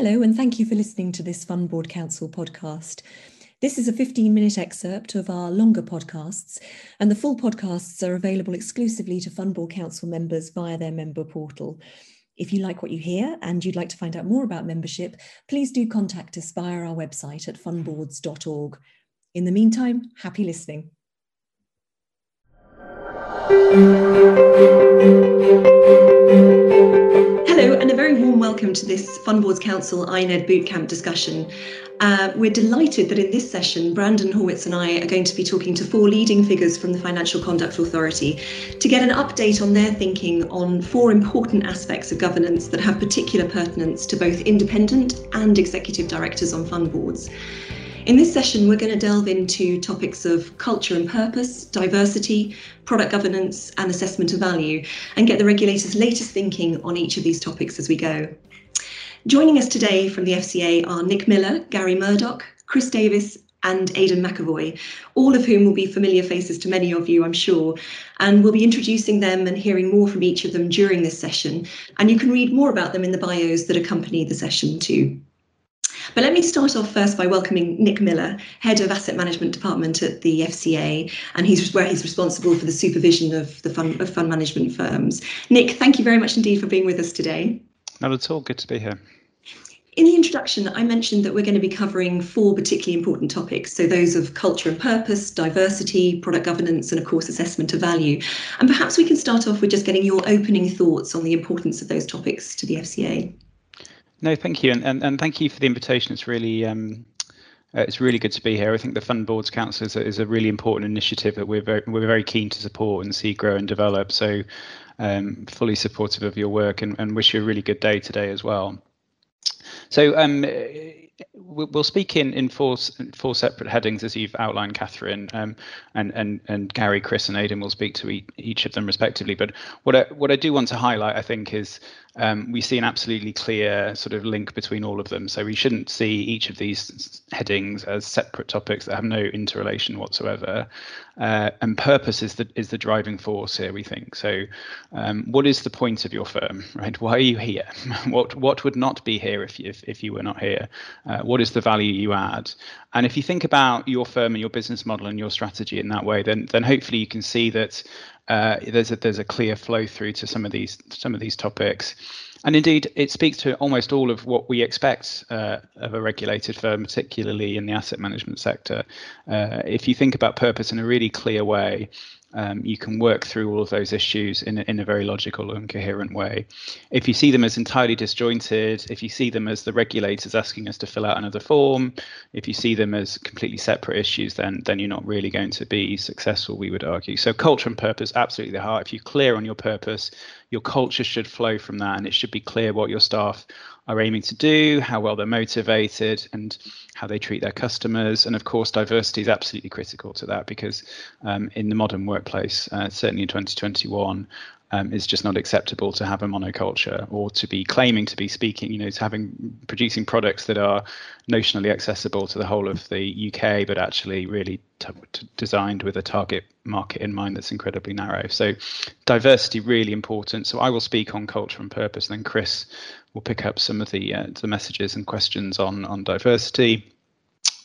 Hello, and thank you for listening to this Fund Board Council podcast. This is a 15 minute excerpt of our longer podcasts, and the full podcasts are available exclusively to Fund Board Council members via their member portal. If you like what you hear and you'd like to find out more about membership, please do contact us via our website at fundboards.org. In the meantime, happy listening. Hello, and a very welcome to this Fund Boards Council INED Bootcamp discussion. Uh, we're delighted that in this session, Brandon Horwitz and I are going to be talking to four leading figures from the Financial Conduct Authority to get an update on their thinking on four important aspects of governance that have particular pertinence to both independent and executive directors on fund boards. In this session, we're going to delve into topics of culture and purpose, diversity, product governance, and assessment of value, and get the regulator's latest thinking on each of these topics as we go. Joining us today from the FCA are Nick Miller, Gary Murdoch, Chris Davis, and Aidan McAvoy, all of whom will be familiar faces to many of you, I'm sure. And we'll be introducing them and hearing more from each of them during this session. And you can read more about them in the bios that accompany the session too. But let me start off first by welcoming Nick Miller, Head of Asset Management Department at the FCA, and he's where he's responsible for the supervision of the fund of fund management firms. Nick, thank you very much indeed for being with us today. Not at all. Good to be here. In the introduction, I mentioned that we're going to be covering four particularly important topics. So, those of culture and purpose, diversity, product governance, and of course, assessment of value. And perhaps we can start off with just getting your opening thoughts on the importance of those topics to the FCA. No, thank you, and and, and thank you for the invitation. It's really um, uh, it's really good to be here. I think the Fund Boards Council is a, is a really important initiative that we're very we're very keen to support and see grow and develop. So, um, fully supportive of your work and, and wish you a really good day today as well. So, um, we'll speak in, in four four separate headings as you've outlined, Catherine, um, and and and Gary, Chris, and Aidan will speak to each of them respectively. But what I, what I do want to highlight, I think, is um, we see an absolutely clear sort of link between all of them. So we shouldn't see each of these headings as separate topics that have no interrelation whatsoever. Uh, and purpose is the is the driving force here. We think so. Um, what is the point of your firm, right? Why are you here? what what would not be here if you, if, if you were not here? Uh, what is the value you add? And if you think about your firm and your business model and your strategy in that way, then then hopefully you can see that uh, there's a there's a clear flow through to some of these some of these topics. And indeed, it speaks to almost all of what we expect uh, of a regulated firm, particularly in the asset management sector. Uh, if you think about purpose in a really clear way, um, you can work through all of those issues in a, in a very logical and coherent way. If you see them as entirely disjointed, if you see them as the regulators asking us to fill out another form, if you see them as completely separate issues, then then you're not really going to be successful. We would argue. So culture and purpose, absolutely the heart. If you're clear on your purpose, your culture should flow from that, and it should be clear what your staff are aiming to do, how well they're motivated, and how they treat their customers. And of course, diversity is absolutely critical to that because um, in the modern workplace, uh, certainly in 2021, um, it's just not acceptable to have a monoculture or to be claiming to be speaking, you know, to having producing products that are notionally accessible to the whole of the UK, but actually really t- t- designed with a target market in mind that's incredibly narrow. So, diversity really important. So, I will speak on culture and purpose, and then Chris will pick up some of the uh, the messages and questions on on diversity.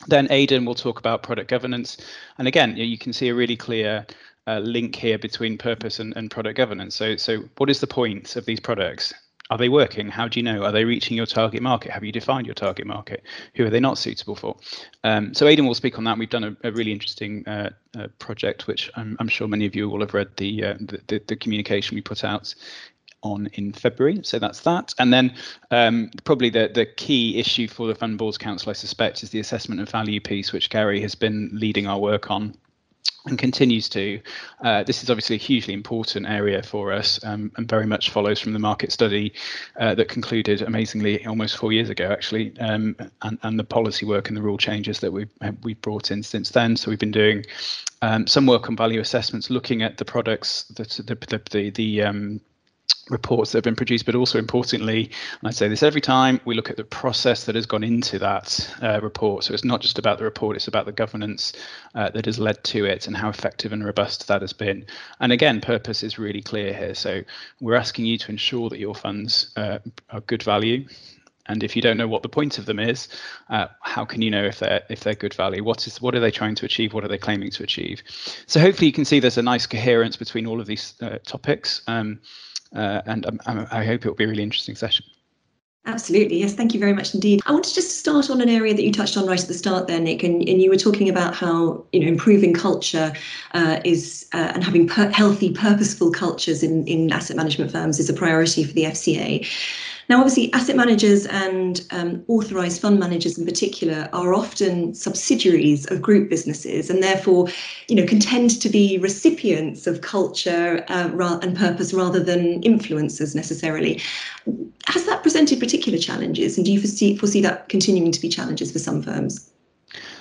Then Aidan will talk about product governance, and again, you can see a really clear uh, link here between purpose and, and product governance. So, so what is the point of these products? Are they working? How do you know? Are they reaching your target market? Have you defined your target market? Who are they not suitable for? Um, so Aidan will speak on that. We've done a, a really interesting uh, uh, project, which I'm, I'm, sure many of you will have read the, uh, the, the, the communication we put out on in February. So that's that. And then um, probably the, the key issue for the Fund Boards Council, I suspect, is the assessment of value piece, which Gary has been leading our work on and continues to. Uh, this is obviously a hugely important area for us um, and very much follows from the market study uh, that concluded amazingly almost four years ago, actually, um, and, and, the policy work and the rule changes that we've, we've brought in since then. So we've been doing um, some work on value assessments, looking at the products, that the, the, the, the um, reports that have been produced, but also importantly, and I say this every time, we look at the process that has gone into that uh, report. So it's not just about the report, it's about the governance uh, that has led to it and how effective and robust that has been. And again, purpose is really clear here. So we're asking you to ensure that your funds uh, are good value, and if you don't know what the point of them is, uh, how can you know if they're if they're good value? What is what are they trying to achieve? What are they claiming to achieve? So hopefully you can see there's a nice coherence between all of these uh, topics, um, uh, and I hope it will be a really interesting session. Absolutely. Yes, thank you very much indeed. I wanted just to start on an area that you touched on right at the start there, Nick, and, and you were talking about how you know improving culture uh, is uh, and having per- healthy, purposeful cultures in, in asset management firms is a priority for the FCA. Now, obviously, asset managers and um, authorised fund managers in particular are often subsidiaries of group businesses, and therefore, you know, can tend to be recipients of culture uh, and purpose rather than influencers necessarily. Has that presented particular challenges, and do you foresee foresee that continuing to be challenges for some firms?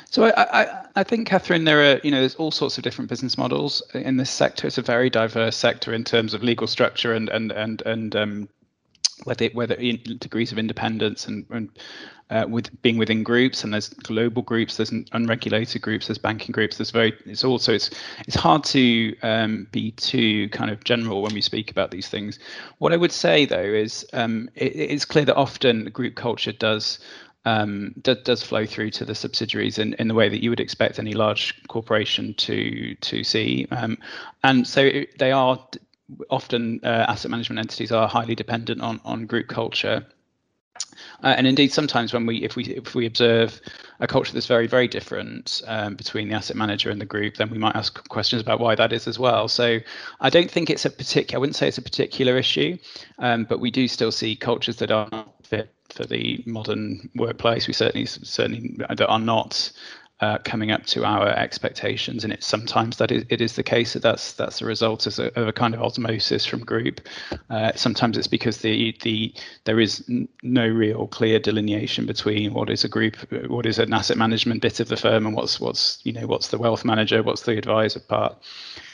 So I, I, I, think, Catherine, there are you know there's all sorts of different business models in this sector. It's a very diverse sector in terms of legal structure and and and and um, whether whether degrees of independence and, and uh, with being within groups and there's global groups there's unregulated groups there's banking groups there's very it's also it's it's hard to um, be too kind of general when we speak about these things what i would say though is um, it, it's clear that often group culture does um, does, does flow through to the subsidiaries in, in the way that you would expect any large corporation to to see. Um, and so they are often uh, asset management entities are highly dependent on on group culture. Uh, and indeed, sometimes when we, if we, if we observe a culture that's very, very different um, between the asset manager and the group, then we might ask questions about why that is as well. So, I don't think it's a particular. I wouldn't say it's a particular issue, um, but we do still see cultures that are not fit for the modern workplace. We certainly, certainly that are not uh, coming up to our expectations, and it's sometimes that it is the case that that's that's a result of a, of a kind of osmosis from group. Uh, sometimes it's because the the there is no real clear delineation between what is a group, what is an asset management bit of the firm, and what's what's you know what's the wealth manager, what's the advisor part.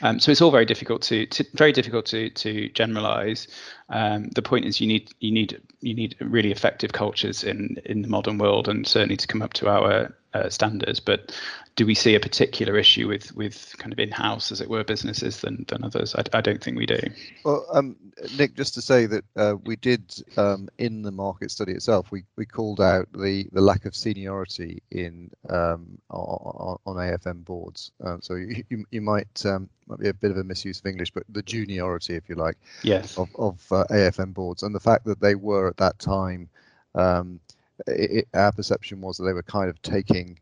Um, so it's all very difficult to, to very difficult to to generalize. Um, the point is you need you need you need really effective cultures in in the modern world, and certainly to come up to our uh, standards. But do we see a particular issue with with kind of in-house, as it were, businesses than than others? I, I don't think we do. Well, um, Nick, just to say that uh, we did um, in the market study itself, we, we called out the the lack of seniority in um, on, on, AFM boards. Um, so you, you, you might um, might be a bit of a misuse of English, but the juniority, if you like, yes, of of uh, AFM boards, and the fact that they were at that time. Um, it, our perception was that they were kind of taking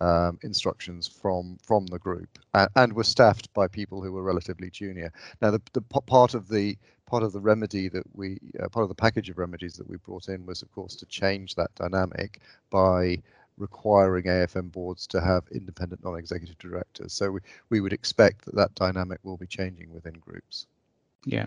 um, instructions from from the group and, and, were staffed by people who were relatively junior. Now, the, the part of the part of the remedy that we uh, part of the package of remedies that we brought in was, of course, to change that dynamic by requiring AFM boards to have independent non-executive directors. So we, we would expect that that dynamic will be changing within groups. Yeah,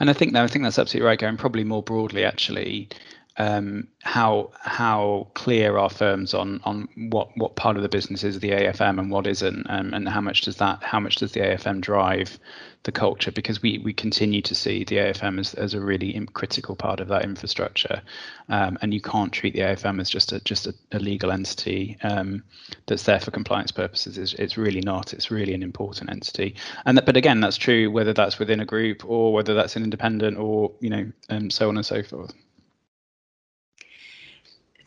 and I think that I think that's absolutely right, Gary. Probably more broadly, actually, um, how how clear are firms on on what what part of the business is the AFM and what isn't, um, and how much does that how much does the AFM drive the culture? Because we we continue to see the AFM as, as a really critical part of that infrastructure, um, and you can't treat the AFM as just a just a, a legal entity um, that's there for compliance purposes. It's, it's really not. It's really an important entity, and that, but again, that's true whether that's within a group or whether that's an independent or you know, and so on and so forth.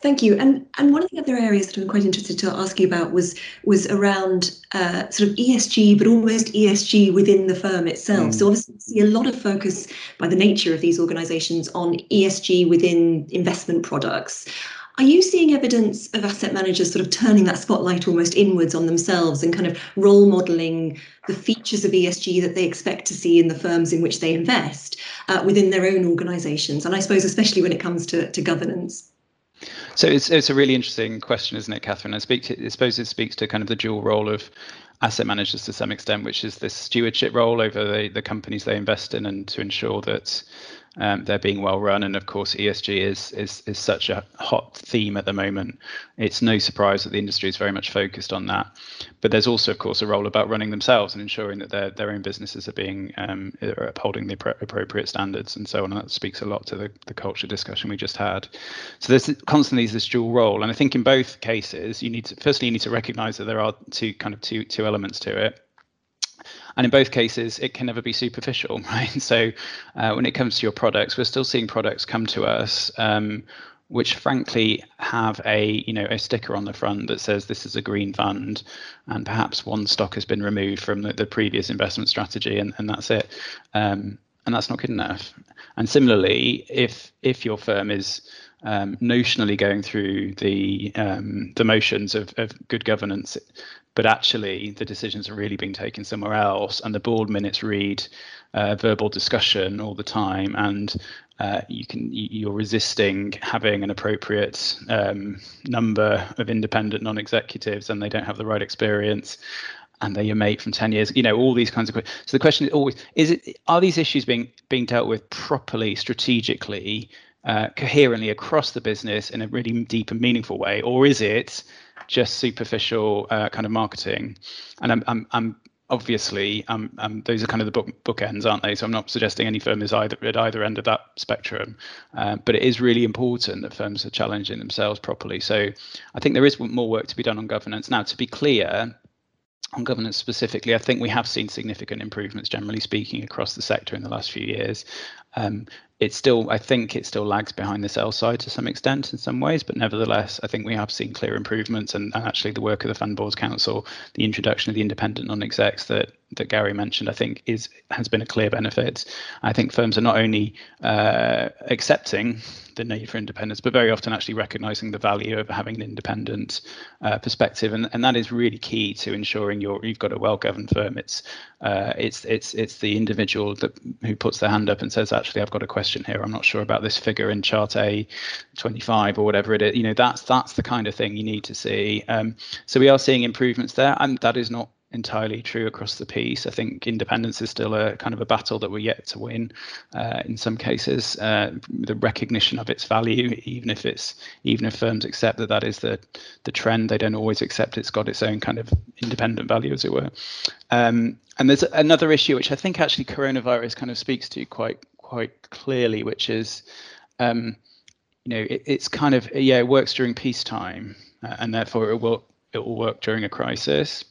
Thank you. And and one of the other areas that I'm quite interested to ask you about was was around uh, sort of ESG, but almost ESG within the firm itself. Mm. So obviously, we see a lot of focus by the nature of these organisations on ESG within investment products. Are you seeing evidence of asset managers sort of turning that spotlight almost inwards on themselves and kind of role modelling the features of ESG that they expect to see in the firms in which they invest uh, within their own organisations? And I suppose especially when it comes to, to governance. So it's it's a really interesting question, isn't it, Catherine? I speak to, I suppose it speaks to kind of the dual role of asset managers to some extent, which is this stewardship role over the, the companies they invest in and to ensure that um, they're being well run. And of course, ESG is, is is such a hot theme at the moment. It's no surprise that the industry is very much focused on that. But there's also, of course, a role about running themselves and ensuring that their their own businesses are being um, are upholding the appropriate standards and so on. And that speaks a lot to the, the culture discussion we just had. So there's constantly this dual role, and I think in both cases, you need to firstly you need to recognise that there are two kind of two two elements to it and in both cases, it can never be superficial, right? So uh, when it comes to your products, we're still seeing products come to us um, which frankly have a you know a sticker on the front that says this is a green fund and perhaps one stock has been removed from the, the previous investment strategy and, and that's it um, and that's not good enough and similarly if if your firm is um, notionally going through the um, the motions of, of good governance but actually the decisions are really being taken somewhere else and the board minutes read uh, verbal discussion all the time and uh, you can you're resisting having an appropriate um, number of independent non-executives and they don't have the right experience and they're your mate from 10 years you know all these kinds of questions so the question is always is it are these issues being being dealt with properly strategically uh, coherently across the business in a really deep and meaningful way or is it just superficial uh, kind of marketing and I'm, I'm i'm obviously, um, um, those are kind of the book bookends, aren't they? So I'm not suggesting any firm is either at either end of that spectrum, uh, but it is really important that firms are challenging themselves properly. So I think there is more work to be done on governance. Now, to be clear, on governance specifically, I think we have seen significant improvements, generally speaking, across the sector in the last few years. Um, it's still, I think it still lags behind the sell side to some extent in some ways, but nevertheless, I think we have seen clear improvements and, and actually the work of the Fund Boards Council, the introduction of the independent non-execs that that Gary mentioned, I think is has been a clear benefit. I think firms are not only uh, accepting the need for independence, but very often actually recognizing the value of having an independent uh, perspective, and, and that is really key to ensuring you're you've got a well-governed firm. It's uh, it's it's it's the individual that who puts their hand up and says, actually, I've got a question here. I'm not sure about this figure in chart A, 25 or whatever it is. You know, that's that's the kind of thing you need to see. Um, so we are seeing improvements there, and that is not entirely true across the piece. I think independence is still a kind of a battle that we're yet to win. Uh, in some cases, uh, the recognition of its value, even if it's even if firms accept that that is the the trend, they don't always accept it's got its own kind of independent value, as it were. Um, and there's another issue which I think actually coronavirus kind of speaks to quite quite clearly, which is. Um, you know, it, it's kind of yeah, it works during peacetime, uh, and therefore it will it will work during a crisis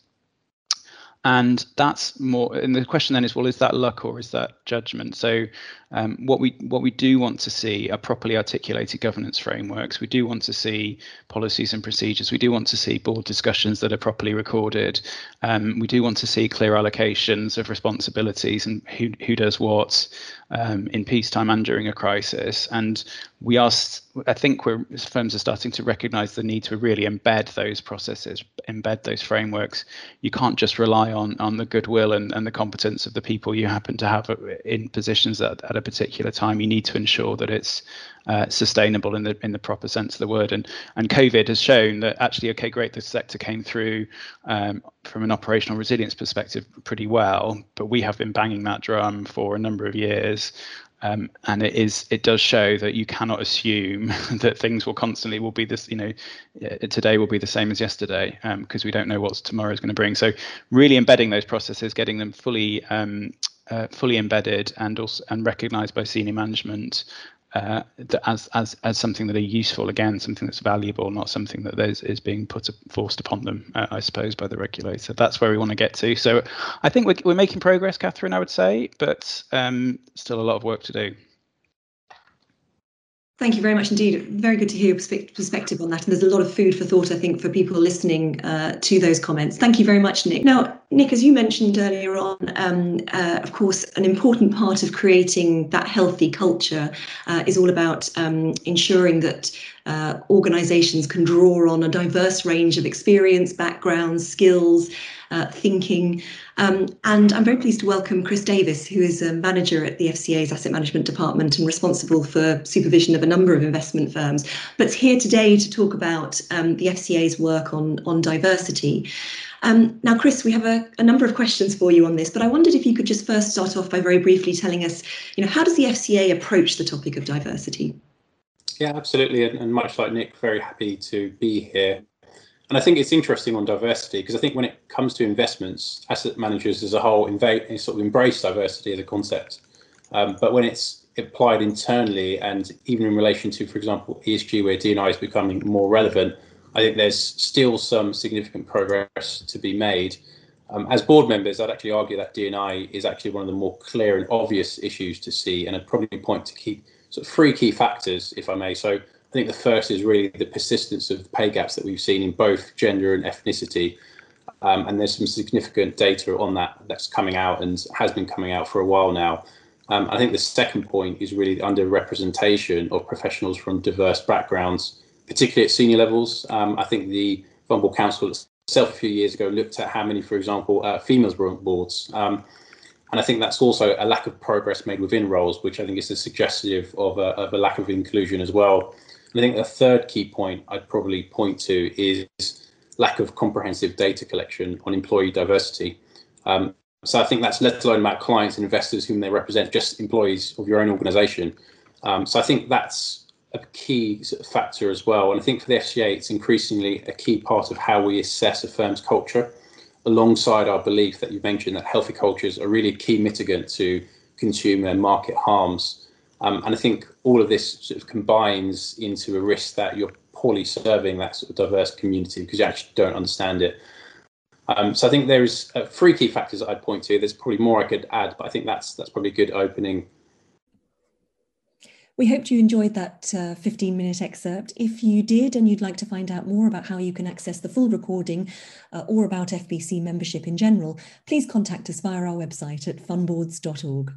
and that's more and the question then is well is that luck or is that judgment so um, what we what we do want to see are properly articulated governance frameworks. We do want to see policies and procedures. We do want to see board discussions that are properly recorded. Um, we do want to see clear allocations of responsibilities and who who does what um, in peacetime and during a crisis. And we are i think we're firms are starting to recognize the need to really embed those processes embed those frameworks. You can't just rely on on the goodwill and, and the competence of the people you happen to have in positions at, at a particular time you need to ensure that it's uh, sustainable in the in the proper sense of the word. And and covid has shown that actually okay great the sector came through um, from an operational resilience perspective pretty well but we have been banging that drum for a number of years. Um, and it is it does show that you cannot assume that things will constantly will be this you know today will be the same as yesterday because um, we don't know what tomorrow is going to bring. So really embedding those processes getting them fully um, uh, fully embedded and also and recognized by senior management uh, as as as something that are useful again, something that's valuable, not something that is, is being put forced upon them, uh, I suppose, by the regulator. That's where we want to get to. So I think we're we're making progress, Catherine. I would say, but um, still a lot of work to do. Thank you very much indeed. Very good to hear your perspective on that. And there's a lot of food for thought, I think, for people listening uh, to those comments. Thank you very much, Nick. Now, Nick, as you mentioned earlier on, um, uh, of course, an important part of creating that healthy culture uh, is all about um, ensuring that uh, organizations can draw on a diverse range of experience, backgrounds, skills, uh, thinking. Um, and I'm very pleased to welcome Chris Davis, who is a manager at the FCA's Asset Management Department and responsible for supervision of a number of investment firms, but's here today to talk about um, the FCA's work on, on diversity. Um, now, Chris, we have a, a, number of questions for you on this, but I wondered if you could just first start off by very briefly telling us, you know, how does the FCA approach the topic of diversity? Yeah, absolutely, and, and much like Nick, very happy to be here. And I think it's interesting on diversity because I think when it comes to investments, asset managers as a whole invade, sort of embrace diversity as a concept. Um, but when it's applied internally and even in relation to, for example, ESG, where D&I is becoming more relevant, I think there's still some significant progress to be made. Um, as board members, I'd actually argue that D&I is actually one of the more clear and obvious issues to see, and I'd probably point to key sort of three key factors, if I may. So think the first is really the persistence of pay gaps that we've seen in both gender and ethnicity. Um, and there's some significant data on that that's coming out and has been coming out for a while now. Um, I think the second point is really the underrepresentation of professionals from diverse backgrounds, particularly at senior levels. Um, I think the Fund Boards Council itself a few years ago looked at how many, for example, uh, females were on boards. Um, and I think that's also a lack of progress made within roles, which I think is suggestive of a, of a lack of inclusion as well. I think the third key point I'd probably point to is lack of comprehensive data collection on employee diversity. Um, so I think that's let alone about clients and investors whom they represent, just employees of your own organisation. Um, so I think that's a key sort of factor as well. And I think for the FCA, it's increasingly a key part of how we assess a firm's culture, alongside our belief that you mentioned that healthy cultures are really a key mitigant to consumer and market harms. Um, and I think all of this sort of combines into a risk that you're poorly serving that sort of diverse community because you actually don't understand it. Um, so I think there's uh, three key factors that I'd point to. There's probably more I could add, but I think that's that's probably a good opening. We hoped you enjoyed that uh, 15 minute excerpt. If you did and you'd like to find out more about how you can access the full recording uh, or about FBC membership in general, please contact us via our website at funboards.org.